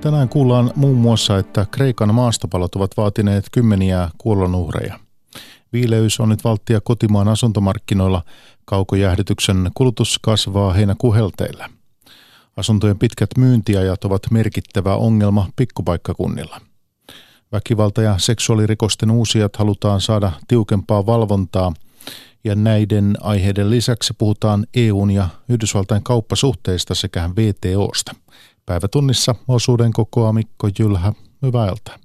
Tänään kuullaan muun muassa, että Kreikan maastopalot ovat vaatineet kymmeniä kuolonuhreja. Viileys on nyt valttia kotimaan asuntomarkkinoilla. Kaukojäähdytyksen kulutus kasvaa heinäkuun helteillä. Asuntojen pitkät myyntiajat ovat merkittävä ongelma pikkupaikkakunnilla. Väkivalta- ja seksuaalirikosten uusijat halutaan saada tiukempaa valvontaa – ja näiden aiheiden lisäksi puhutaan EUn ja Yhdysvaltain kauppasuhteista sekä VTOsta. Päivätunnissa osuuden kokoa Mikko Jylhä. Hyvää iltaa.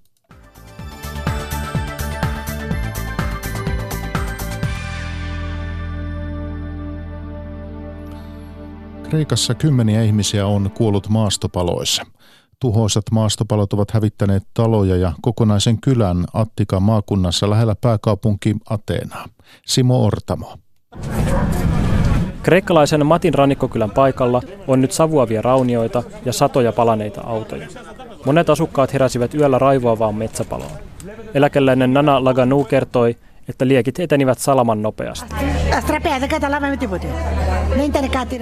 Kreikassa kymmeniä ihmisiä on kuollut maastopaloissa. Tuhoisat maastopalot ovat hävittäneet taloja ja kokonaisen kylän Attikan maakunnassa lähellä pääkaupunki Ateenaa. Simo Ortamo. Kreikkalaisen Matin rannikkokylän paikalla on nyt savuavia raunioita ja satoja palaneita autoja. Monet asukkaat heräsivät yöllä raivoavaan metsäpaloon. Eläkeläinen Nana Laganu kertoi, että liekit etenivät salaman nopeasti.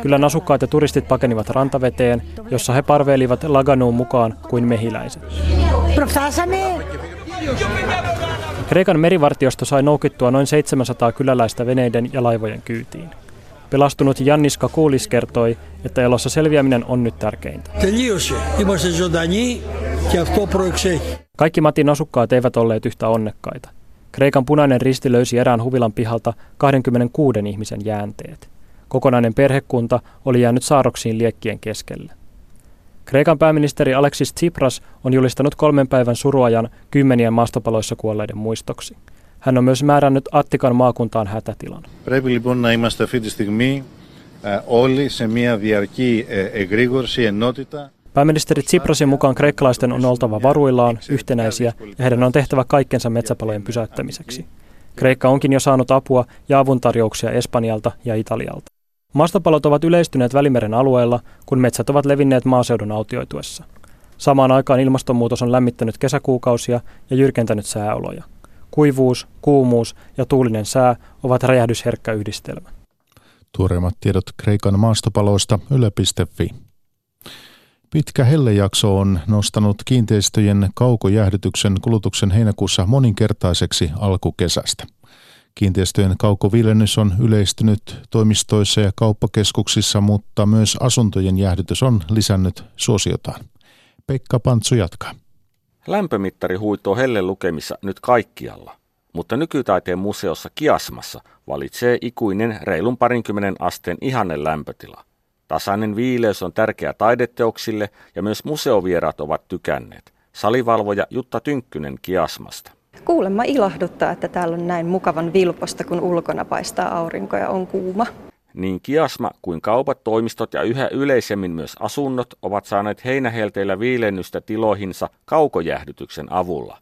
Kylän asukkaat ja turistit pakenivat rantaveteen, jossa he parveilivat Laganuun mukaan kuin mehiläiset. Kreikan merivartiosto sai noukittua noin 700 kyläläistä veneiden ja laivojen kyytiin. Pelastunut Jannis Kakulis kertoi, että elossa selviäminen on nyt tärkeintä. Kaikki Matin asukkaat eivät olleet yhtä onnekkaita. Kreikan punainen risti löysi erään huvilan pihalta 26 ihmisen jäänteet. Kokonainen perhekunta oli jäänyt saaroksiin liekkien keskelle. Kreikan pääministeri Alexis Tsipras on julistanut kolmen päivän suruajan kymmenien maastopaloissa kuolleiden muistoksi. Hän on myös määrännyt Attikan maakuntaan hätätilan. Πρέπει λοιπόν να είμαστε αυτή τη στιγμή όλοι σε μια διαρκή εγρήγορση, ενότητα. Pääministeri Tsiprasin mukaan kreikkalaisten on oltava varuillaan, yhtenäisiä ja heidän on tehtävä kaikkensa metsäpalojen pysäyttämiseksi. Kreikka onkin jo saanut apua ja avuntarjouksia Espanjalta ja Italialta. Maastopalot ovat yleistyneet Välimeren alueella, kun metsät ovat levinneet maaseudun autioituessa. Samaan aikaan ilmastonmuutos on lämmittänyt kesäkuukausia ja jyrkentänyt sääoloja. Kuivuus, kuumuus ja tuulinen sää ovat räjähdysherkkä yhdistelmä. Tuoreimmat tiedot Kreikan maastopaloista yle.fi. Pitkä hellejakso on nostanut kiinteistöjen kaukojäähdytyksen kulutuksen heinäkuussa moninkertaiseksi alkukesästä. Kiinteistöjen kaukovilennys on yleistynyt toimistoissa ja kauppakeskuksissa, mutta myös asuntojen jäähdytys on lisännyt suosiotaan. Pekka Pantsu jatkaa. Lämpömittari huitoo helle lukemissa nyt kaikkialla, mutta nykytaiteen museossa Kiasmassa valitsee ikuinen reilun parinkymmenen asteen ihanne lämpötila – Tasainen viileys on tärkeä taideteoksille ja myös museovieraat ovat tykänneet. Salivalvoja Jutta Tynkkynen Kiasmasta. Kuulemma ilahduttaa, että täällä on näin mukavan vilposta, kun ulkona paistaa aurinko ja on kuuma. Niin kiasma kuin kaupat, toimistot ja yhä yleisemmin myös asunnot ovat saaneet heinähelteillä viilennystä tiloihinsa kaukojäähdytyksen avulla.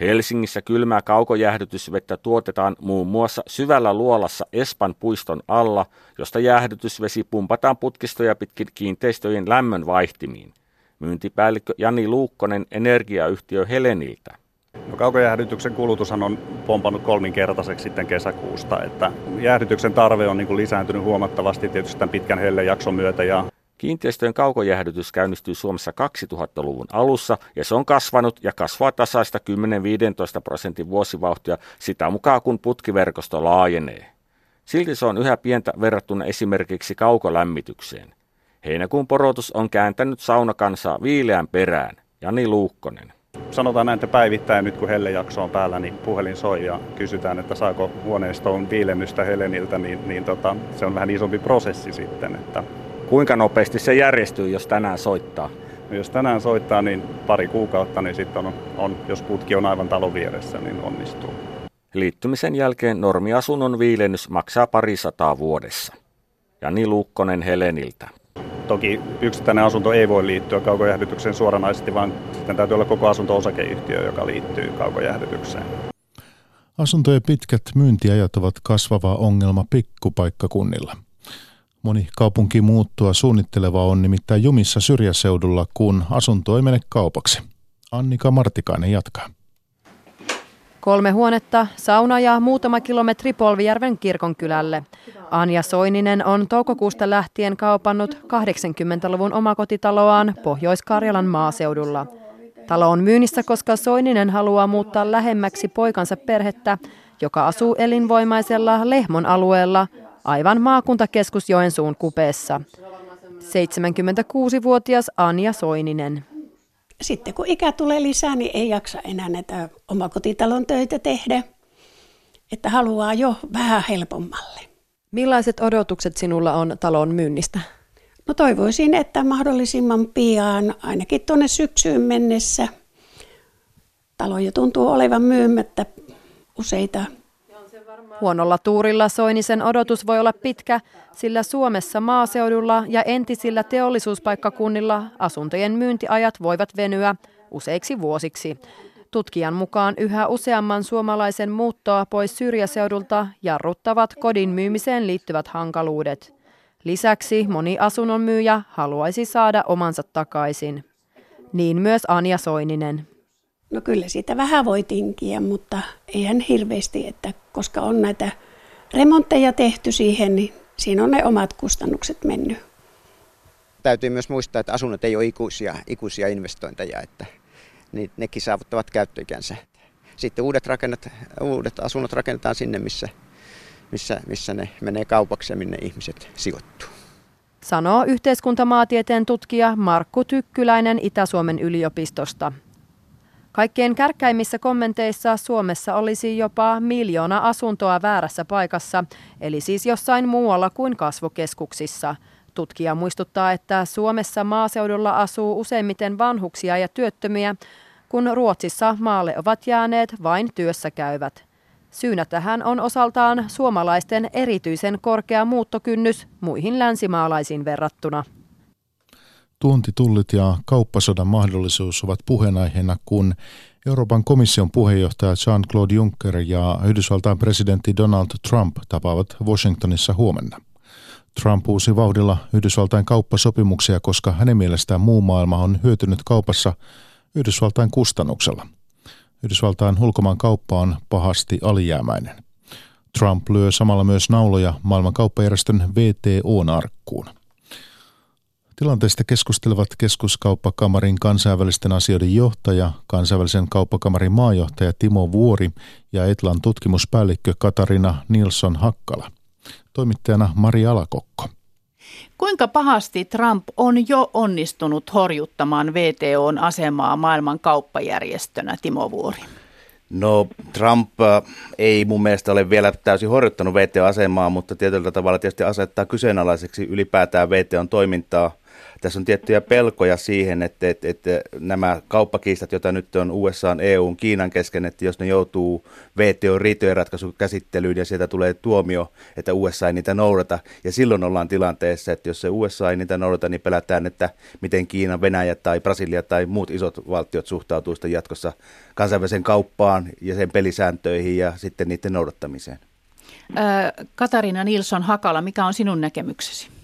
Helsingissä kylmää kaukojäähdytysvettä tuotetaan muun muassa syvällä luolassa Espan puiston alla, josta jäähdytysvesi pumpataan putkistoja pitkin kiinteistöjen lämmön vaihtimiin. Myyntipäällikkö Jani Luukkonen energiayhtiö Heleniltä. No, kaukojäähdytyksen kulutushan on pompannut kolminkertaiseksi sitten kesäkuusta, että jäähdytyksen tarve on niin kuin lisääntynyt huomattavasti tietysti tämän pitkän hellejakson myötä ja Kiinteistöjen kaukojäähdytys käynnistyi Suomessa 2000-luvun alussa ja se on kasvanut ja kasvaa tasaista 10-15 prosentin vuosivauhtia sitä mukaan kun putkiverkosto laajenee. Silti se on yhä pientä verrattuna esimerkiksi kaukolämmitykseen. Heinäkuun porotus on kääntänyt saunakansaa viileän perään. Jani Luukkonen. Sanotaan näin, että päivittäin nyt kun hellejakso on päällä, niin puhelin soi ja kysytään, että saako huoneistoon viilennystä Heleniltä, niin, niin tota, se on vähän isompi prosessi sitten. Että Kuinka nopeasti se järjestyy, jos tänään soittaa? No jos tänään soittaa, niin pari kuukautta, niin sitten on, on, jos putki on aivan talon vieressä, niin onnistuu. Liittymisen jälkeen normiasunnon viilennys maksaa parisataa vuodessa. Jani Luukkonen Heleniltä. Toki yksittäinen asunto ei voi liittyä kaukojähdytykseen suoranaisesti, vaan sitten täytyy olla koko asunto-osakeyhtiö, joka liittyy kaukojähdytykseen. Asuntojen pitkät myyntiajat ovat kasvava ongelma pikkupaikkakunnilla – Moni kaupunki muuttua suunnitteleva on nimittäin jumissa syrjäseudulla, kun asunto ei mene kaupaksi. Annika Martikainen jatkaa. Kolme huonetta, sauna ja muutama kilometri Polvijärven kirkonkylälle. Anja Soininen on toukokuusta lähtien kaupannut 80-luvun omakotitaloaan Pohjois-Karjalan maaseudulla. Talo on myynnissä, koska Soininen haluaa muuttaa lähemmäksi poikansa perhettä, joka asuu elinvoimaisella Lehmon alueella, aivan maakuntakeskus Joensuun kupeessa. 76-vuotias Anja Soininen. Sitten kun ikä tulee lisää, niin ei jaksa enää näitä omakotitalon töitä tehdä. Että haluaa jo vähän helpommalle. Millaiset odotukset sinulla on talon myynnistä? No toivoisin, että mahdollisimman pian, ainakin tuonne syksyyn mennessä. Talo jo tuntuu olevan myymättä useita Huonolla tuurilla Soinisen odotus voi olla pitkä, sillä Suomessa maaseudulla ja entisillä teollisuuspaikkakunnilla asuntojen myyntiajat voivat venyä useiksi vuosiksi. Tutkijan mukaan yhä useamman suomalaisen muuttoa pois syrjäseudulta jarruttavat kodin myymiseen liittyvät hankaluudet. Lisäksi moni asunnon myyjä haluaisi saada omansa takaisin. Niin myös Anja Soininen. No kyllä siitä vähän voi tinkiä, mutta eihän hirveästi, että koska on näitä remontteja tehty siihen, niin siinä on ne omat kustannukset mennyt. Täytyy myös muistaa, että asunnot ei ole ikuisia, ikuisia investointeja, että nekin saavuttavat käyttöikänsä. Sitten uudet, rakennat, uudet asunnot rakennetaan sinne, missä, missä, missä ne menee kaupaksi ja minne ihmiset sijoittuu. Sanoo yhteiskuntamaatieteen tutkija Markku Tykkyläinen Itä-Suomen yliopistosta. Kaikkein kärkkäimmissä kommenteissa Suomessa olisi jopa miljoona asuntoa väärässä paikassa, eli siis jossain muualla kuin kasvukeskuksissa. Tutkija muistuttaa, että Suomessa maaseudulla asuu useimmiten vanhuksia ja työttömiä, kun Ruotsissa maalle ovat jääneet vain työssä käyvät. Syynä tähän on osaltaan suomalaisten erityisen korkea muuttokynnys muihin länsimaalaisiin verrattuna. Tuontitullit ja kauppasodan mahdollisuus ovat puheenaiheena, kun Euroopan komission puheenjohtaja Jean-Claude Juncker ja Yhdysvaltain presidentti Donald Trump tapaavat Washingtonissa huomenna. Trump uusi vauhdilla Yhdysvaltain kauppasopimuksia, koska hänen mielestään muu maailma on hyötynyt kaupassa Yhdysvaltain kustannuksella. Yhdysvaltain ulkomaan kauppa on pahasti alijäämäinen. Trump lyö samalla myös nauloja maailman kauppajärjestön VTOn arkkuun. Tilanteesta keskustelevat keskuskauppakamarin kansainvälisten asioiden johtaja, kansainvälisen kauppakamarin maajohtaja Timo Vuori ja Etlan tutkimuspäällikkö Katarina Nilsson Hakkala. Toimittajana Mari Alakokko. Kuinka pahasti Trump on jo onnistunut horjuttamaan VTOn asemaa maailman kauppajärjestönä, Timo Vuori? No Trump äh, ei mun mielestä ole vielä täysin horjuttanut VTO-asemaa, mutta tietyllä tavalla tietysti asettaa kyseenalaiseksi ylipäätään VTOn toimintaa – tässä on tiettyjä pelkoja siihen, että, että, että nämä kauppakiistat, joita nyt on USA, EUn, Kiinan kesken, että jos ne joutuu VTO riitojen ratkaisukäsittelyyn ja sieltä tulee tuomio, että USA ei niitä noudata, ja silloin ollaan tilanteessa, että jos se USA ei niitä noudata, niin pelätään, että miten Kiina, Venäjä tai Brasilia tai muut isot valtiot suhtautuu sitten jatkossa kansainväliseen kauppaan ja sen pelisääntöihin ja sitten niiden noudattamiseen. Katarina Nilsson Hakala, mikä on sinun näkemyksesi?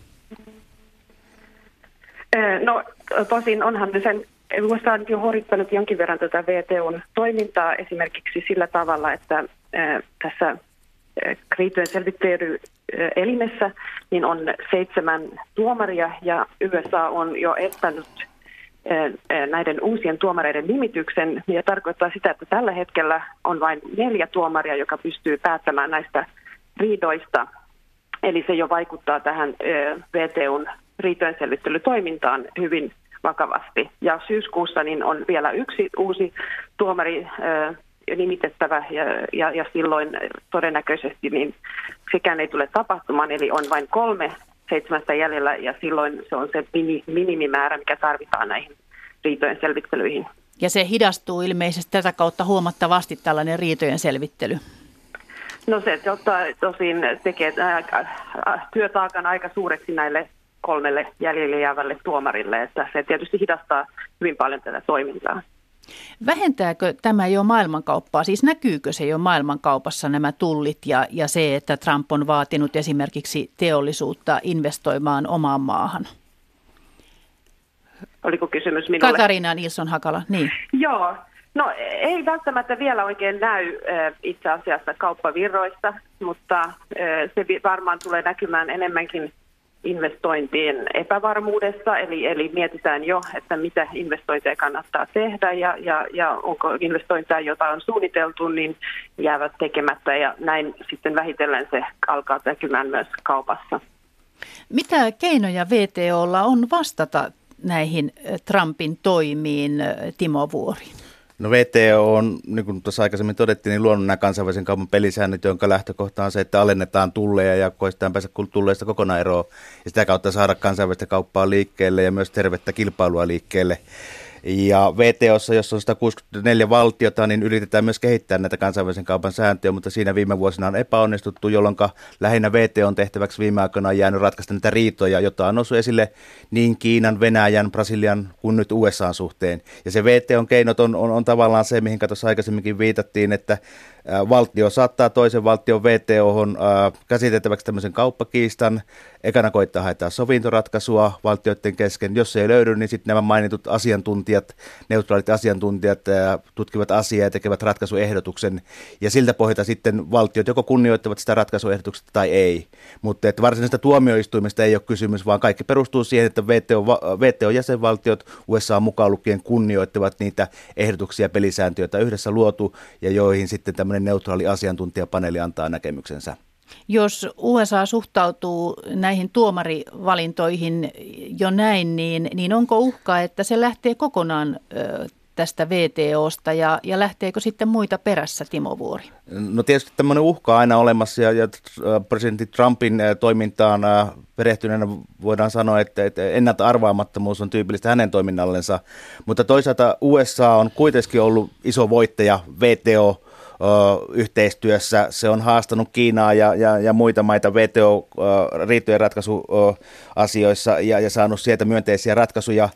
No tosin onhan sen USA on jo horittanut jonkin verran tätä VTOn toimintaa esimerkiksi sillä tavalla, että tässä kriitojen selvittelyelimessä niin on seitsemän tuomaria ja USA on jo estänyt näiden uusien tuomareiden nimityksen, ja tarkoittaa sitä, että tällä hetkellä on vain neljä tuomaria, joka pystyy päättämään näistä riidoista. Eli se jo vaikuttaa tähän VTOn riitojen selvittelytoimintaan hyvin vakavasti. Ja syyskuussa niin on vielä yksi uusi tuomari nimitettävä ja, ja, ja silloin todennäköisesti niin sekään ei tule tapahtumaan, eli on vain kolme seitsemästä jäljellä ja silloin se on se minimimäärä, mikä tarvitaan näihin riitojen selvittelyihin. Ja se hidastuu ilmeisesti tätä kautta huomattavasti tällainen riitojen selvittely. No se totta, tosin tekee työtaakan aika suureksi näille kolmelle jäljelle jäävälle tuomarille, että se tietysti hidastaa hyvin paljon tätä toimintaa. Vähentääkö tämä jo maailmankauppaa? Siis näkyykö se jo maailmankaupassa nämä tullit ja, ja se, että Trump on vaatinut esimerkiksi teollisuutta investoimaan omaan maahan? Oliko kysymys minulle? Katarina Nilsson Hakala, niin. Joo, No ei välttämättä vielä oikein näy itse asiassa kauppavirroista, mutta se varmaan tulee näkymään enemmänkin investointien epävarmuudessa, eli, eli mietitään jo, että mitä investointeja kannattaa tehdä ja, ja, ja onko investointeja, joita on suunniteltu, niin jäävät tekemättä ja näin sitten vähitellen se alkaa näkymään myös kaupassa. Mitä keinoja VTOlla on vastata näihin Trumpin toimiin, Timo Vuori? No VTO on, niin kuin tuossa aikaisemmin todettiin, niin luonut nämä kansainvälisen kaupan pelisäännöt, jonka lähtökohta on se, että alennetaan tulleja ja koistetaan päästä tulleista kokonaan eroon ja sitä kautta saada kansainvälistä kauppaa liikkeelle ja myös tervettä kilpailua liikkeelle. Ja VTOssa, jos on 164 valtiota, niin yritetään myös kehittää näitä kansainvälisen kaupan sääntöjä, mutta siinä viime vuosina on epäonnistuttu, jolloin lähinnä VTOn tehtäväksi viime aikoina on jäänyt ratkaista näitä riitoja, joita on noussut esille niin Kiinan, Venäjän, Brasilian kuin nyt USA suhteen. Ja se VTOn keinot on, on, on tavallaan se, mihin tuossa aikaisemminkin viitattiin, että valtio saattaa toisen valtion VTOhon käsiteltäväksi tämmöisen kauppakiistan. Ekana koittaa haetaan sovintoratkaisua valtioiden kesken. Jos se ei löydy, niin sitten nämä mainitut asiantuntijat, neutraalit asiantuntijat tutkivat asiaa ja tekevät ratkaisuehdotuksen. Ja siltä pohjalta sitten valtiot joko kunnioittavat sitä ratkaisuehdotuksesta tai ei. Mutta että varsinaisesta tuomioistuimesta ei ole kysymys, vaan kaikki perustuu siihen, että VTO, VTO-jäsenvaltiot USA mukaan lukien kunnioittavat niitä ehdotuksia pelisääntöjä, joita yhdessä luotu ja joihin sitten tämmöinen neutraali asiantuntijapaneeli antaa näkemyksensä. Jos USA suhtautuu näihin tuomarivalintoihin jo näin, niin, niin onko uhkaa, että se lähtee kokonaan ö, tästä VTOsta ja, ja lähteekö sitten muita perässä, Timo Vuori? No tietysti tämmöinen uhka aina olemassa ja, ja presidentti Trumpin toimintaan perehtyneenä voidaan sanoa, että, että ennalta arvaamattomuus on tyypillistä hänen toiminnallensa, mutta toisaalta USA on kuitenkin ollut iso voittaja VTO yhteistyössä. Se on haastanut Kiinaa ja, ja, ja muita maita VTO-riitojen ratkaisuasioissa ja, ja saanut sieltä myönteisiä ratkaisuja.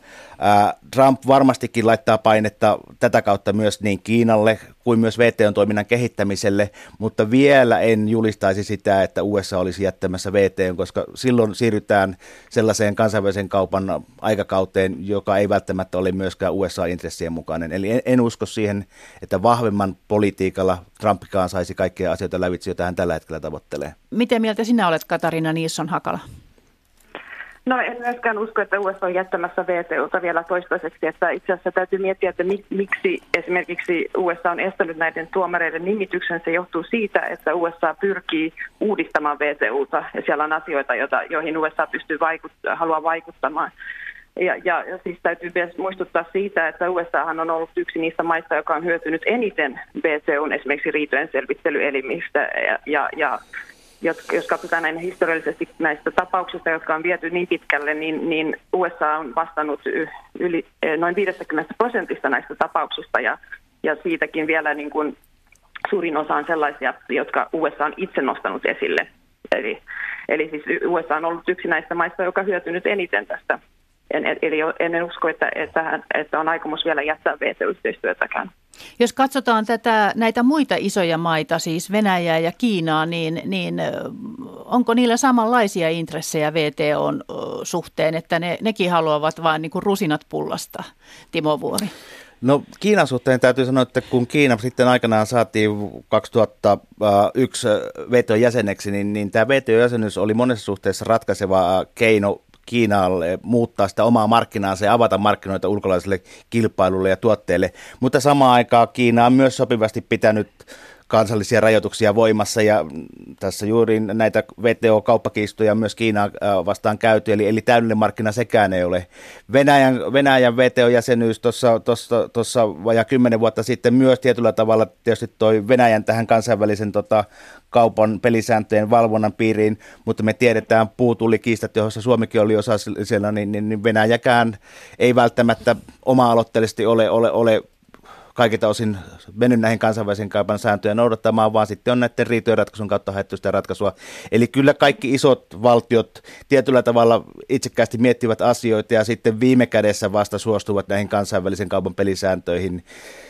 Trump varmastikin laittaa painetta tätä kautta myös niin Kiinalle kuin myös VTO-toiminnan kehittämiselle, mutta vielä en julistaisi sitä, että USA olisi jättämässä VTO, koska silloin siirrytään sellaiseen kansainvälisen kaupan aikakauteen, joka ei välttämättä ole myöskään USA-intressien mukainen. Eli en, en usko siihen, että vahvemman politiikalla Trumpikaan saisi kaikkia asioita lävitse, joita hän tällä hetkellä tavoittelee. Miten mieltä sinä olet, Katarina Niisson-Hakala? No en myöskään usko, että USA on jättämässä VTOta vielä toistaiseksi. Että itse asiassa täytyy miettiä, että miksi esimerkiksi USA on estänyt näiden tuomareiden nimityksen. Se johtuu siitä, että USA pyrkii uudistamaan VTOta ja siellä on asioita, joita, joihin USA pystyy vaikut, haluaa vaikuttamaan. Ja, ja, ja siis täytyy myös muistuttaa siitä, että USA on ollut yksi niistä maista, joka on hyötynyt eniten VTOn esimerkiksi riitojen selvittelyelimistä ja, ja, ja jos katsotaan näin historiallisesti näistä tapauksista, jotka on viety niin pitkälle, niin, niin USA on vastannut yli eh, noin 50 prosentista näistä tapauksista ja, ja siitäkin vielä niin kuin suurin osa on sellaisia, jotka USA on itse nostanut esille. Eli, eli siis USA on ollut yksi näistä maista, joka hyötynyt eniten tästä. En, eli en usko, että, että, että on aikomus vielä jättää VTO-yhteistyötäkään. Jos katsotaan tätä, näitä muita isoja maita, siis Venäjää ja Kiinaa, niin, niin onko niillä samanlaisia intressejä VTOn suhteen, että ne, nekin haluavat vain niin rusinat pullasta, Timo Vuori? No Kiinan suhteen täytyy sanoa, että kun Kiina sitten aikanaan saatiin 2001 VTOn jäseneksi, niin, niin tämä VTO-jäsenyys oli monessa suhteessa ratkaiseva keino Kiinalle muuttaa sitä omaa markkinaansa ja avata markkinoita ulkolaiselle kilpailulle ja tuotteille. Mutta samaan aikaan Kiina on myös sopivasti pitänyt kansallisia rajoituksia voimassa ja tässä juuri näitä VTO-kauppakiistoja myös Kiinaa äh, vastaan käyty, eli, eli täydellinen markkina sekään ei ole. Venäjän, Venäjän VTO-jäsenyys tuossa vajaa kymmenen vuotta sitten myös tietyllä tavalla tietysti toi Venäjän tähän kansainvälisen tota, kaupan pelisääntöjen valvonnan piiriin, mutta me tiedetään puutullikiistat, joissa Suomikin oli osa siellä, niin, niin, niin Venäjäkään ei välttämättä oma-aloitteellisesti ole, ole, ole kaikilta osin mennyt näihin kansainvälisen kaupan sääntöjä noudattamaan, vaan sitten on näiden riitojen ratkaisun kautta haettu sitä ratkaisua. Eli kyllä kaikki isot valtiot tietyllä tavalla itsekkäästi miettivät asioita ja sitten viime kädessä vasta suostuvat näihin kansainvälisen kaupan pelisääntöihin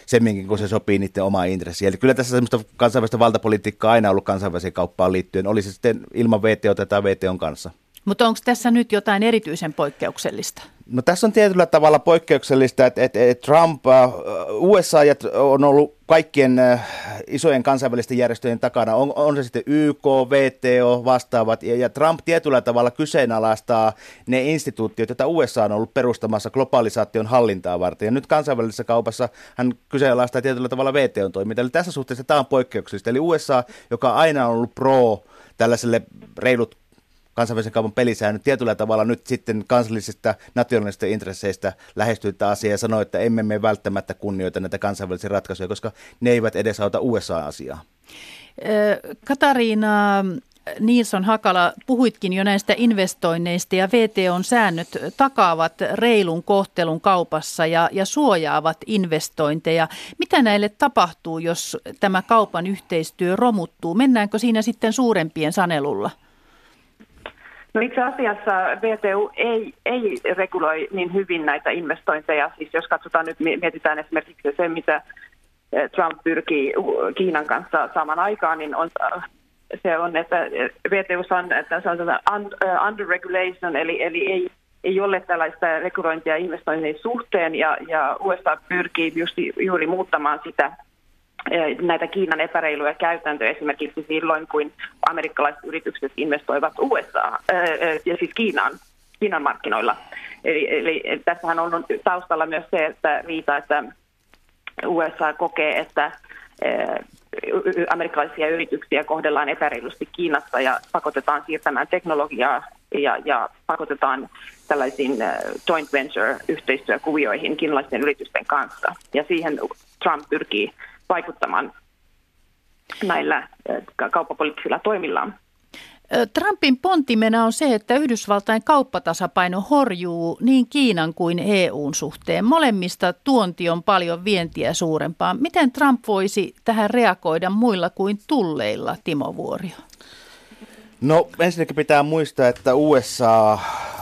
semminkin, kun se sopii niiden omaa intressiin. Eli kyllä tässä semmoista kansainvälistä valtapolitiikkaa aina ollut kansainväliseen kauppaan liittyen, oli se sitten ilman VTO tai VTOn kanssa. Mutta onko tässä nyt jotain erityisen poikkeuksellista? No tässä on tietyllä tavalla poikkeuksellista, että, että, että Trump, äh, USA on ollut kaikkien äh, isojen kansainvälisten järjestöjen takana, on, on se sitten YK, VTO, vastaavat, ja, ja Trump tietyllä tavalla kyseenalaistaa ne instituutiot, joita USA on ollut perustamassa globalisaation hallintaa varten. Ja nyt kansainvälisessä kaupassa hän kyseenalaistaa tietyllä tavalla VTOn toimintaa. Eli tässä suhteessa tämä on poikkeuksellista. Eli USA, joka aina on ollut pro tällaiselle reilut kansainvälisen kaupan pelisäännöt tietyllä tavalla nyt sitten kansallisista nationalisista intresseistä lähestyy tätä asiaa ja sanoo, että emme me välttämättä kunnioita näitä kansainvälisiä ratkaisuja, koska ne eivät edesauta USA-asiaa. Katariina Nilsson Hakala, puhuitkin jo näistä investoinneista ja VTOn säännöt takaavat reilun kohtelun kaupassa ja, ja suojaavat investointeja. Mitä näille tapahtuu, jos tämä kaupan yhteistyö romuttuu? Mennäänkö siinä sitten suurempien sanelulla? No itse asiassa VTU ei, ei reguloi niin hyvin näitä investointeja. Siis jos katsotaan nyt, mietitään esimerkiksi se, mitä eh, Trump pyrkii Kiinan kanssa saman aikaan, niin on, se on, että VTU on, että se on eh, under regulation, eli, eli ei, ei ole tällaista regulointia investointien suhteen, ja, ja USA pyrkii just, juuri muuttamaan sitä näitä Kiinan epäreiluja käytäntöjä esimerkiksi silloin, kun amerikkalaiset yritykset investoivat USA, ja siis Kiinaan, Kiinan markkinoilla. Eli, eli tässähän on taustalla myös se, että riita, että USA kokee, että amerikkalaisia yrityksiä kohdellaan epäreilusti Kiinassa ja pakotetaan siirtämään teknologiaa ja, ja pakotetaan tällaisiin joint venture-yhteistyökuvioihin kiinalaisten yritysten kanssa. Ja siihen Trump pyrkii vaikuttamaan näillä kauppapoliittisilla toimillaan. Trumpin pontimena on se, että Yhdysvaltain kauppatasapaino horjuu niin Kiinan kuin EUn suhteen. Molemmista tuonti on paljon vientiä suurempaa. Miten Trump voisi tähän reagoida muilla kuin tulleilla, Timo Vuorio? No ensinnäkin pitää muistaa, että USA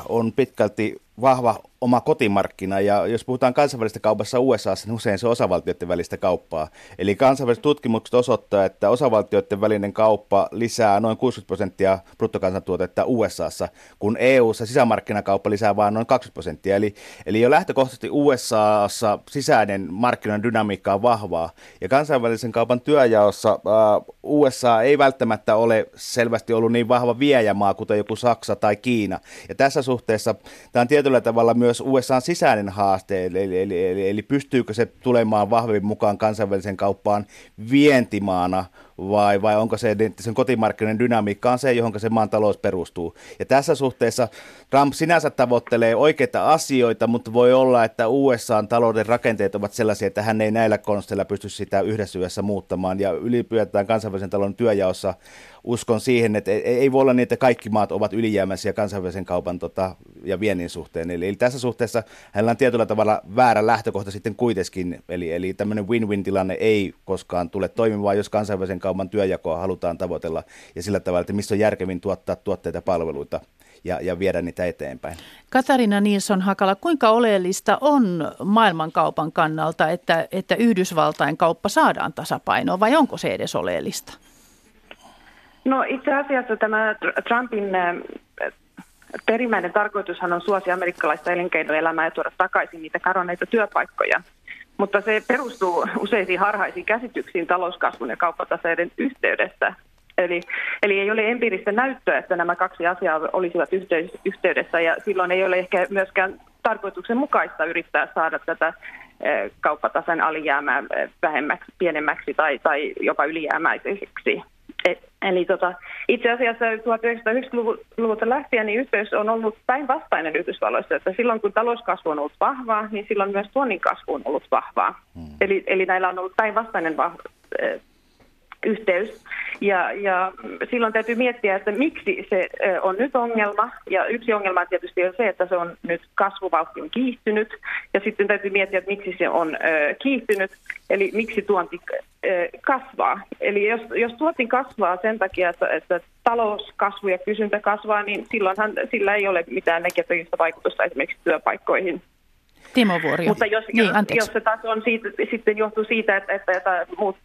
on pitkälti vahva oma kotimarkkina, ja jos puhutaan kansainvälisestä kaupassa USA, niin usein se on osavaltioiden välistä kauppaa. Eli kansainväliset tutkimukset osoittaa, että osavaltioiden välinen kauppa lisää noin 60 prosenttia bruttokansantuotetta USAssa, kun EUssa sisämarkkinakauppa lisää vain noin 20 prosenttia. Eli, eli jo lähtökohtaisesti USAssa sisäinen markkinoiden dynamiikka on vahvaa, ja kansainvälisen kaupan työjaossa äh, USA ei välttämättä ole selvästi ollut niin vahva viejämaa, kuten joku Saksa tai Kiina. Ja tässä suhteessa tämä on tietyllä tavalla myös myös USA sisäinen haaste, eli, eli, eli, eli pystyykö se tulemaan vahvemmin mukaan kansainvälisen kauppaan vientimaana vai, vai onko se sen kotimarkkinoiden dynamiikka on se, johon se maan talous perustuu. Ja tässä suhteessa Trump sinänsä tavoittelee oikeita asioita, mutta voi olla, että USAn talouden rakenteet ovat sellaisia, että hän ei näillä konsteilla pysty sitä yhdessä yössä muuttamaan. Ja ylipäätään kansainvälisen talouden työjaossa uskon siihen, että ei voi olla niin, että kaikki maat ovat ylijäämäisiä kansainvälisen kaupan tota, ja viennin suhteen. Eli, eli tässä suhteessa hänellä on tietyllä tavalla väärä lähtökohta sitten kuitenkin. Eli, eli tämmöinen win-win-tilanne ei koskaan tule toimimaan, jos kansainvälisen kaupan työjakoa halutaan tavoitella ja sillä tavalla, että missä on järkevin tuottaa tuotteita ja palveluita ja, ja viedä niitä eteenpäin. Katarina Nilsson Hakala, kuinka oleellista on maailmankaupan kannalta, että, että Yhdysvaltain kauppa saadaan tasapainoon vai onko se edes oleellista? No itse asiassa tämä Trumpin äh, perimmäinen tarkoitushan on suosia amerikkalaista elinkeinoelämää ja tuoda takaisin niitä karoneita työpaikkoja. Mutta se perustuu useisiin harhaisiin käsityksiin talouskasvun ja kauppataseiden yhteydestä. Eli, eli ei ole empiiristä näyttöä, että nämä kaksi asiaa olisivat yhteydessä ja silloin ei ole ehkä myöskään tarkoituksenmukaista yrittää saada tätä eh, kauppatasen alijäämää eh, vähemmäksi, pienemmäksi tai, tai jopa ylijäämäiseksi. Eli tota, itse asiassa 1990-luvulta lähtien niin yhteys on ollut päinvastainen Yhdysvalloissa, että silloin kun talouskasvu on ollut vahvaa, niin silloin myös tuonnin kasvu on ollut vahvaa. Hmm. Eli, eli näillä on ollut päinvastainen vahva, eh, yhteys. Ja, ja silloin täytyy miettiä, että miksi se on nyt ongelma. Ja yksi ongelma tietysti on se, että se on nyt kasvuvauhti on kiihtynyt. Ja sitten täytyy miettiä, että miksi se on kiihtynyt, eli miksi tuonti kasvaa. Eli jos, jos tuonti kasvaa sen takia, että, että talouskasvu ja kysyntä kasvaa, niin silloinhan sillä ei ole mitään negatiivista vaikutusta esimerkiksi työpaikkoihin. Timo Vuorio. Mutta jos, niin, jos, jos se taas on siitä, sitten johtuu siitä, että, että, että muut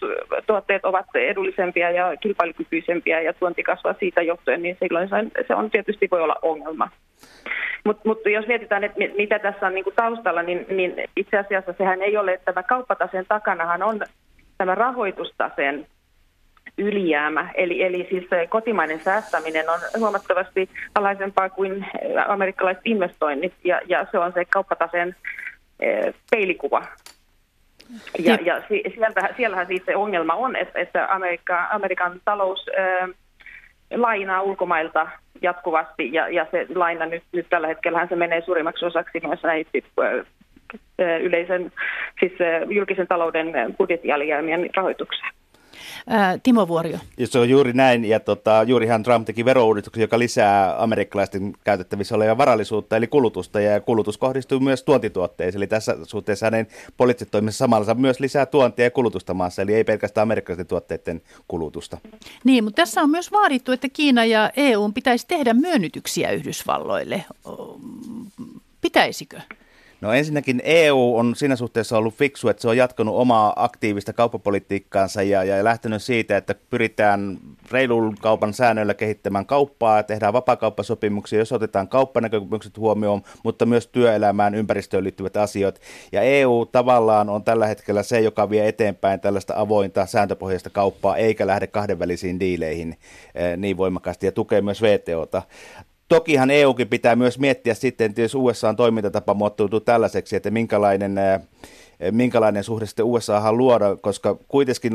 tuotteet ovat edullisempia ja kilpailukykyisempiä ja tuonti kasvaa siitä johtuen, niin silloin se on tietysti voi olla ongelma. Mutta mut jos mietitään, että mitä tässä on niinku taustalla, niin, niin itse asiassa sehän ei ole, että tämä kauppataseen takanahan on tämä rahoitustaseen ylijäämä. Eli, eli siis kotimainen säästäminen on huomattavasti alaisempaa kuin amerikkalaiset investoinnit, ja, ja se on se kauppataseen e, peilikuva. Ja, ja sieltä, siellähän siis se ongelma on, että, että Amerikka, Amerikan talous ää, e, lainaa ulkomailta jatkuvasti, ja, ja se laina nyt, nyt tällä hetkellä se menee suurimmaksi osaksi myös näitä yleisen, siis julkisen talouden budjettialijäämien rahoitukseen. Timo Vuorio. Ja se on juuri näin, ja tota, juurihan Trump teki verouudistuksen, joka lisää amerikkalaisten käytettävissä olevaa varallisuutta, eli kulutusta, ja kulutus kohdistuu myös tuontituotteisiin, eli tässä suhteessa hänen poliittiset toimensa samalla myös lisää tuontia ja kulutusta maassa, eli ei pelkästään amerikkalaisten tuotteiden kulutusta. Niin, mutta tässä on myös vaadittu, että Kiina ja EU pitäisi tehdä myönnytyksiä Yhdysvalloille. Pitäisikö? No ensinnäkin EU on siinä suhteessa ollut fiksu, että se on jatkanut omaa aktiivista kauppapolitiikkaansa ja, ja lähtenyt siitä, että pyritään reilun kaupan säännöillä kehittämään kauppaa, tehdään vapaakauppasopimuksia, jos otetaan kauppanäkökulmukset huomioon, mutta myös työelämään, ympäristöön liittyvät asiat. Ja EU tavallaan on tällä hetkellä se, joka vie eteenpäin tällaista avointa sääntöpohjaista kauppaa, eikä lähde kahdenvälisiin diileihin eh, niin voimakkaasti ja tukee myös VTOta. Tokihan EUkin pitää myös miettiä sitten, jos USA toimintatapa muotoutuu tällaiseksi, että minkälainen, minkälainen suhde sitten USAhan luoda, koska kuitenkin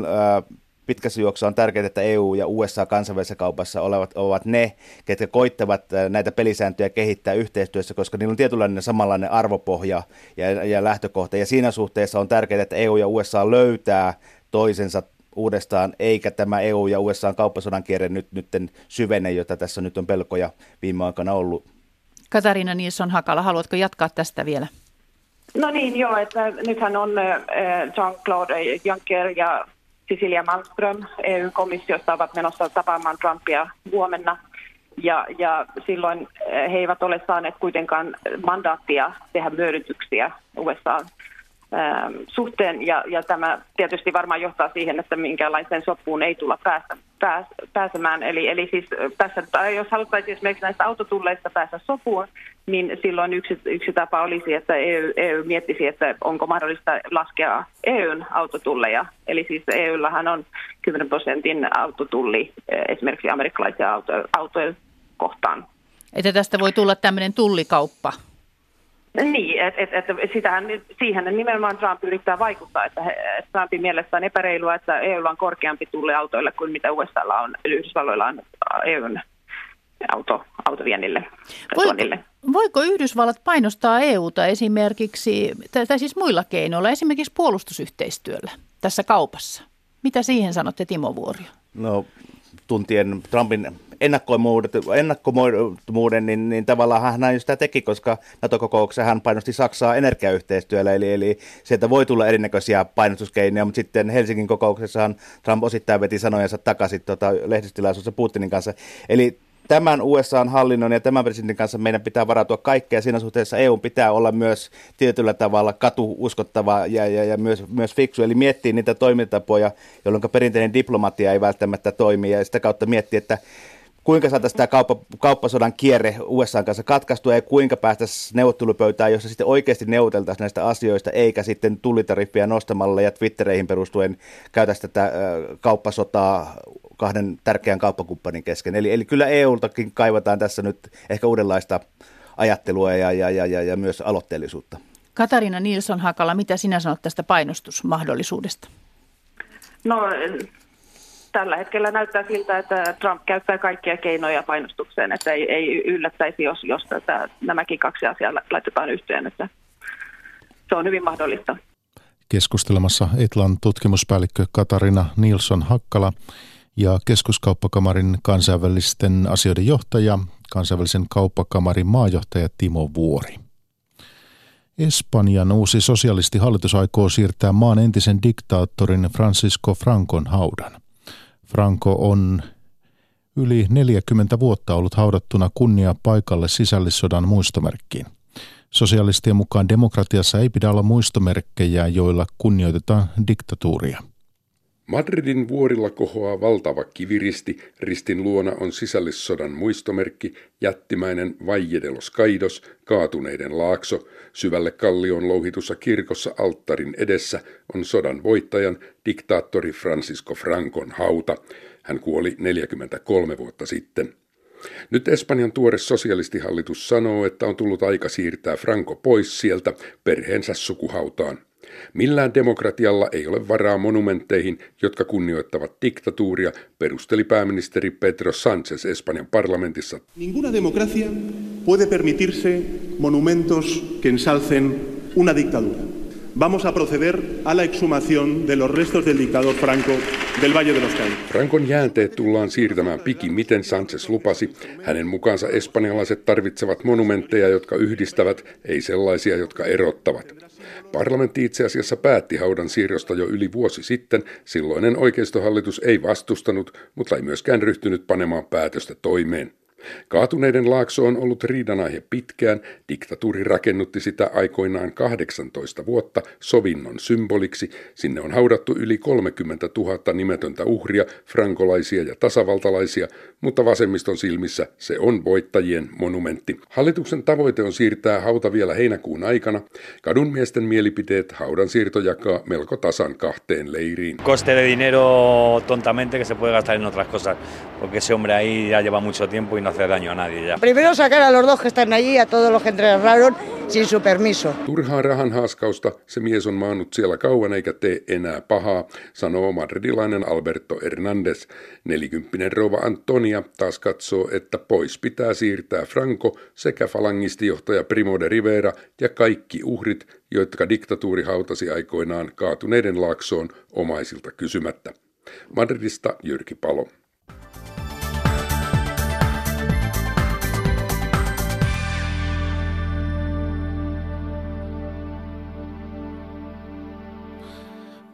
pitkässä juoksussa on tärkeää, että EU ja USA kansainvälisessä kaupassa olevat, ovat ne, ketkä koittavat näitä pelisääntöjä kehittää yhteistyössä, koska niillä on tietynlainen samanlainen arvopohja ja, ja lähtökohta. Ja siinä suhteessa on tärkeää, että EU ja USA löytää toisensa uudestaan, eikä tämä EU ja USA kauppasodan kierre nyt, nyt syvene, jota tässä nyt on pelkoja viime aikoina ollut. Katarina Nilsson Hakala, haluatko jatkaa tästä vielä? No niin, joo, että nythän on Jean-Claude Juncker ja Cecilia Malmström EU-komissiosta ovat menossa tapaamaan Trumpia huomenna. Ja, ja silloin he eivät ole saaneet kuitenkaan mandaattia tehdä myönnytyksiä USA suhteen ja, ja tämä tietysti varmaan johtaa siihen, että minkäänlaiseen sopuun ei tulla päästä, pääs, pääsemään. Eli, eli siis tässä, tai jos haluttaisiin esimerkiksi näistä autotulleista päästä sopuun, niin silloin yksi, yksi tapa olisi, että EU, EU miettisi, että onko mahdollista laskea EUn autotulleja. Eli siis EUllähän on 10 prosentin autotulli esimerkiksi amerikkalaisia autoja, autoja kohtaan. Että tästä voi tulla tämmöinen tullikauppa niin, että et, et, sitähän, siihen nimenomaan Trump yrittää vaikuttaa, että, he, että Trumpin mielestä on epäreilua, että EUlla on korkeampi tulli autoille kuin mitä USAlla on, Yhdysvalloilla on EUn auto, autoviennille. Voiko, voiko Yhdysvallat painostaa EUta esimerkiksi, tai siis muilla keinoilla, esimerkiksi puolustusyhteistyöllä tässä kaupassa? Mitä siihen sanotte Timo Vuorio? No tuntien Trumpin ennakkomuuden, niin, niin tavallaan hän näin sitä teki, koska NATO-kokouksessa hän painosti Saksaa energiayhteistyöllä, eli, eli sieltä voi tulla erinäköisiä painostuskeinoja, mutta sitten Helsingin kokouksessahan Trump osittain veti sanojansa takaisin tota, lehdistilaisuudessa Putinin kanssa. Eli tämän USA-hallinnon ja tämän presidentin kanssa meidän pitää varautua kaikkea. Siinä suhteessa EU pitää olla myös tietyllä tavalla katuuskottava ja, ja, ja myös, myös fiksu, eli miettiä niitä toimintatapoja, jolloin perinteinen diplomatia ei välttämättä toimi, ja sitä kautta miettiä, että kuinka saataisiin tämä kauppa, kauppasodan kierre USA kanssa katkaistua ja kuinka päästäisiin neuvottelupöytään, jossa sitten oikeasti neuvoteltaisiin näistä asioista, eikä sitten tullitariffia nostamalla ja Twittereihin perustuen käytäisiin tätä kauppasotaa kahden tärkeän kauppakumppanin kesken. Eli, eli kyllä EUltakin kaivataan tässä nyt ehkä uudenlaista ajattelua ja, ja, ja, ja, ja myös aloitteellisuutta. Katarina Nilsson Hakala, mitä sinä sanot tästä painostusmahdollisuudesta? No tällä hetkellä näyttää siltä, että Trump käyttää kaikkia keinoja painostukseen, että ei, ei yllättäisi, jos, jos tätä, nämäkin kaksi asiaa laitetaan yhteen, että se on hyvin mahdollista. Keskustelemassa Etlan tutkimuspäällikkö Katarina Nilsson Hakkala ja keskuskauppakamarin kansainvälisten asioiden johtaja, kansainvälisen kauppakamarin maajohtaja Timo Vuori. Espanjan uusi sosialistihallitus aikoo siirtää maan entisen diktaattorin Francisco Francon haudan. Franco on yli 40 vuotta ollut haudattuna kunnia paikalle sisällissodan muistomerkkiin. Sosialistien mukaan demokratiassa ei pidä olla muistomerkkejä, joilla kunnioitetaan diktatuuria. Madridin vuorilla kohoaa valtava kiviristi, ristin luona on sisällissodan muistomerkki, jättimäinen Valle de los Kaidos, kaatuneiden laakso, syvälle kallion louhitussa kirkossa alttarin edessä on sodan voittajan, diktaattori Francisco Francon hauta. Hän kuoli 43 vuotta sitten. Nyt Espanjan tuore sosialistihallitus sanoo, että on tullut aika siirtää Franco pois sieltä perheensä sukuhautaan. Millään demokratialla ei ole varaa monumentteihin, jotka kunnioittavat diktatuuria, perusteli pääministeri Pedro Sánchez Espanjan parlamentissa. Ninguna democracia puede permitirse monumentos que ensalcen una dictadura. Vamos a proceder a la exhumación de los restos del dictador Franco del Valle de los Caídos. Frankon jäänteet tullaan siirtämään miten Sanchez lupasi. Hänen mukaansa espanjalaiset tarvitsevat monumentteja, jotka yhdistävät, ei sellaisia, jotka erottavat. Parlamentti itse asiassa päätti haudan siirrosta jo yli vuosi sitten. Silloinen oikeistohallitus ei vastustanut, mutta ei myöskään ryhtynyt panemaan päätöstä toimeen. Kaatuneiden laakso on ollut riidanaihe pitkään. Diktatuuri rakennutti sitä aikoinaan 18 vuotta sovinnon symboliksi. Sinne on haudattu yli 30 000 nimetöntä uhria, frankolaisia ja tasavaltalaisia, mutta vasemmiston silmissä se on voittajien monumentti. Hallituksen tavoite on siirtää hauta vielä heinäkuun aikana. Kadun miesten mielipiteet haudan siirto jakaa melko tasan kahteen leiriin. Coste de dinero tontamente que se puede gastar en otras cosas, porque ese hombre ahí ya lleva mucho tiempo y no hace daño a nadie ya. Primero sacar a los dos que están allí, a todos los que entraron sin su permiso. Turhaa rahan haaskausta se mies on maannut siellä kauan eikä tee enää pahaa, sanoo madridilainen Alberto Hernandez. Nelikymppinen rouva Antonia taas katsoo, että pois pitää siirtää Franco sekä falangistijohtaja Primo de Rivera ja kaikki uhrit, jotka diktatuuri hautasi aikoinaan kaatuneiden laaksoon omaisilta kysymättä. Madridista Jyrki Palo.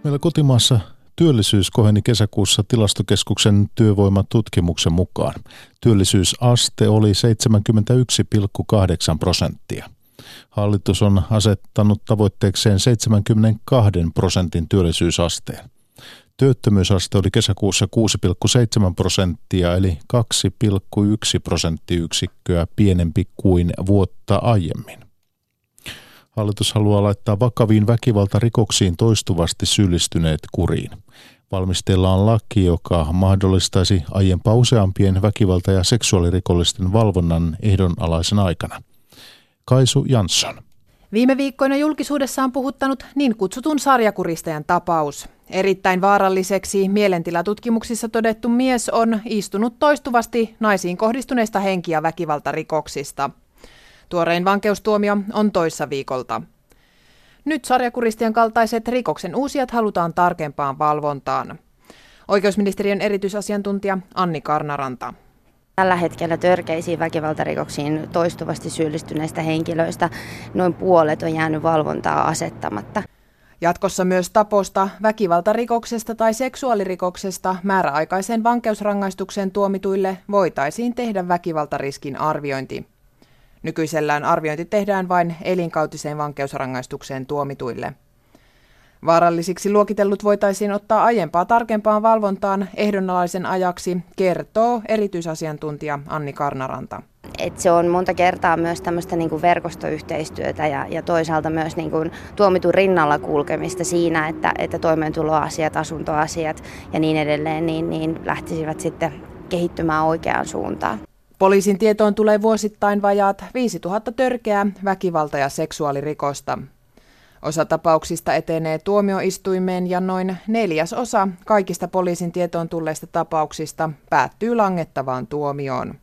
Meillä kotimaassa työllisyys koheni kesäkuussa tilastokeskuksen työvoimatutkimuksen mukaan. Työllisyysaste oli 71,8 prosenttia. Hallitus on asettanut tavoitteekseen 72 prosentin työllisyysasteen. Työttömyysaste oli kesäkuussa 6,7 prosenttia eli 2,1 prosenttiyksikköä pienempi kuin vuotta aiemmin. Hallitus haluaa laittaa vakaviin väkivaltarikoksiin toistuvasti syyllistyneet kuriin. Valmisteilla on laki, joka mahdollistaisi aiempaa useampien väkivalta- ja seksuaalirikollisten valvonnan ehdonalaisen aikana. Kaisu Jansson. Viime viikkoina julkisuudessa on puhuttanut niin kutsutun sarjakuristajan tapaus. Erittäin vaaralliseksi mielentilatutkimuksissa todettu mies on istunut toistuvasti naisiin kohdistuneista henki- ja väkivaltarikoksista – Tuorein vankeustuomio on toissa viikolta. Nyt sarjakuristien kaltaiset rikoksen uusijat halutaan tarkempaan valvontaan. Oikeusministeriön erityisasiantuntija Anni Karnaranta. Tällä hetkellä törkeisiin väkivaltarikoksiin toistuvasti syyllistyneistä henkilöistä noin puolet on jäänyt valvontaa asettamatta. Jatkossa myös taposta, väkivaltarikoksesta tai seksuaalirikoksesta määräaikaisen vankeusrangaistukseen tuomituille voitaisiin tehdä väkivaltariskin arviointi. Nykyisellään arviointi tehdään vain elinkautiseen vankeusrangaistukseen tuomituille. Vaarallisiksi luokitellut voitaisiin ottaa aiempaa tarkempaan valvontaan ehdonalaisen ajaksi, kertoo erityisasiantuntija Anni Karnaranta. Et se on monta kertaa myös tämmöistä niin verkostoyhteistyötä ja, ja toisaalta myös niin kuin tuomitun rinnalla kulkemista siinä, että, että toimeentuloasiat, asuntoasiat ja niin edelleen niin, niin lähtisivät sitten kehittymään oikeaan suuntaan. Poliisin tietoon tulee vuosittain vajaat 5000 törkeää väkivalta- ja seksuaalirikosta. Osa tapauksista etenee tuomioistuimeen ja noin neljäs osa kaikista poliisin tietoon tulleista tapauksista päättyy langettavaan tuomioon.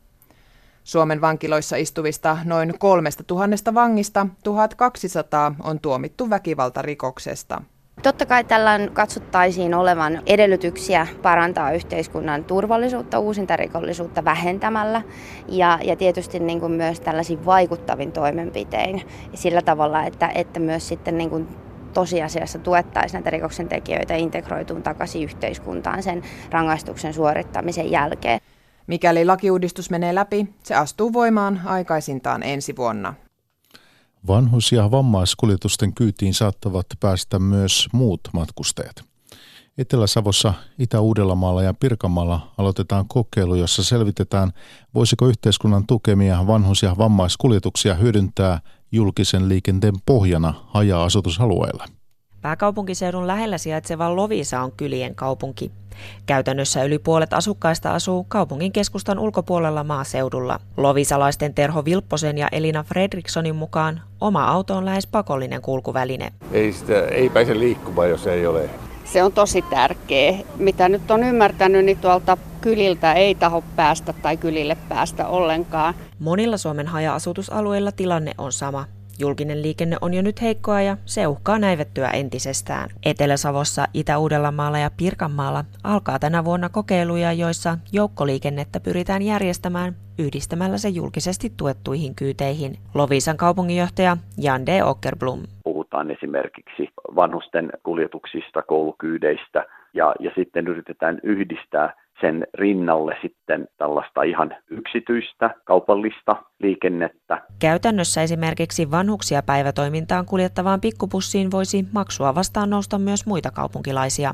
Suomen vankiloissa istuvista noin kolmesta tuhannesta vangista 1200 on tuomittu väkivaltarikoksesta. Totta kai tällä katsottaisiin olevan edellytyksiä parantaa yhteiskunnan turvallisuutta uusintarikollisuutta vähentämällä ja, ja tietysti niin kuin myös tällaisin vaikuttavin toimenpitein sillä tavalla, että, että myös sitten niin kuin tosiasiassa tuettaisiin näitä rikoksen tekijöitä integroituun takaisin yhteiskuntaan sen rangaistuksen suorittamisen jälkeen. Mikäli lakiuudistus menee läpi, se astuu voimaan aikaisintaan ensi vuonna. Vanhus- ja vammaiskuljetusten kyytiin saattavat päästä myös muut matkustajat. Etelä-Savossa, Itä-Uudellamaalla ja Pirkanmaalla aloitetaan kokeilu, jossa selvitetään, voisiko yhteiskunnan tukemia vanhus- ja vammaiskuljetuksia hyödyntää julkisen liikenteen pohjana haja-asutusalueilla. Pääkaupunkiseudun lähellä sijaitseva Lovisa on kylien kaupunki. Käytännössä yli puolet asukkaista asuu kaupungin keskustan ulkopuolella maaseudulla. Lovisalaisten Terho Vilpposen ja Elina Fredrikssonin mukaan oma auto on lähes pakollinen kulkuväline. Ei, sitä, ei pääse liikkumaan, jos ei ole. Se on tosi tärkeä. Mitä nyt on ymmärtänyt, niin tuolta kyliltä ei taho päästä tai kylille päästä ollenkaan. Monilla Suomen haja-asutusalueilla tilanne on sama. Julkinen liikenne on jo nyt heikkoa ja se uhkaa näivettyä entisestään. Etelä-Savossa, Itä-Uudellamaalla ja Pirkanmaalla alkaa tänä vuonna kokeiluja, joissa joukkoliikennettä pyritään järjestämään yhdistämällä se julkisesti tuettuihin kyyteihin. Lovisan kaupunginjohtaja Jan D. Ockerblom. Puhutaan esimerkiksi vanhusten kuljetuksista, koulukyydeistä ja, ja sitten yritetään yhdistää sen rinnalle sitten tällaista ihan yksityistä kaupallista liikennettä. Käytännössä esimerkiksi vanhuksia päivätoimintaan kuljettavaan pikkupussiin voisi maksua vastaan nousta myös muita kaupunkilaisia.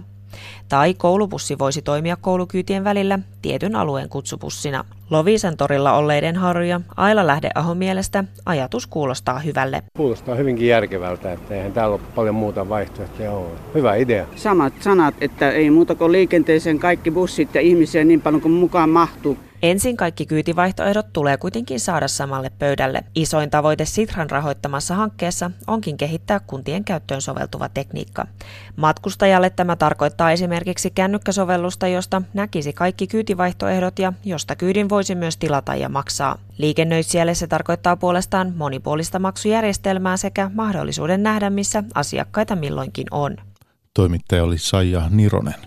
Tai koulupussi voisi toimia koulukyytien välillä tietyn alueen kutsupussina. Lovisan torilla olleiden Harja Aila Lähdeahon mielestä ajatus kuulostaa hyvälle. Kuulostaa hyvinkin järkevältä, että eihän täällä ole paljon muuta vaihtoehtoja ole. Hyvä idea. Samat sanat, että ei muuta kuin liikenteeseen kaikki bussit ja ihmisiä niin paljon kuin mukaan mahtuu. Ensin kaikki kyytivaihtoehdot tulee kuitenkin saada samalle pöydälle. Isoin tavoite Sitran rahoittamassa hankkeessa onkin kehittää kuntien käyttöön soveltuva tekniikka. Matkustajalle tämä tarkoittaa esimerkiksi kännykkäsovellusta, josta näkisi kaikki kyytivaihtoehdot ja josta kyydin voisi myös tilata ja maksaa. Liikennöitsijälle se tarkoittaa puolestaan monipuolista maksujärjestelmää sekä mahdollisuuden nähdä, missä asiakkaita milloinkin on. Toimittaja oli Saija Nironen.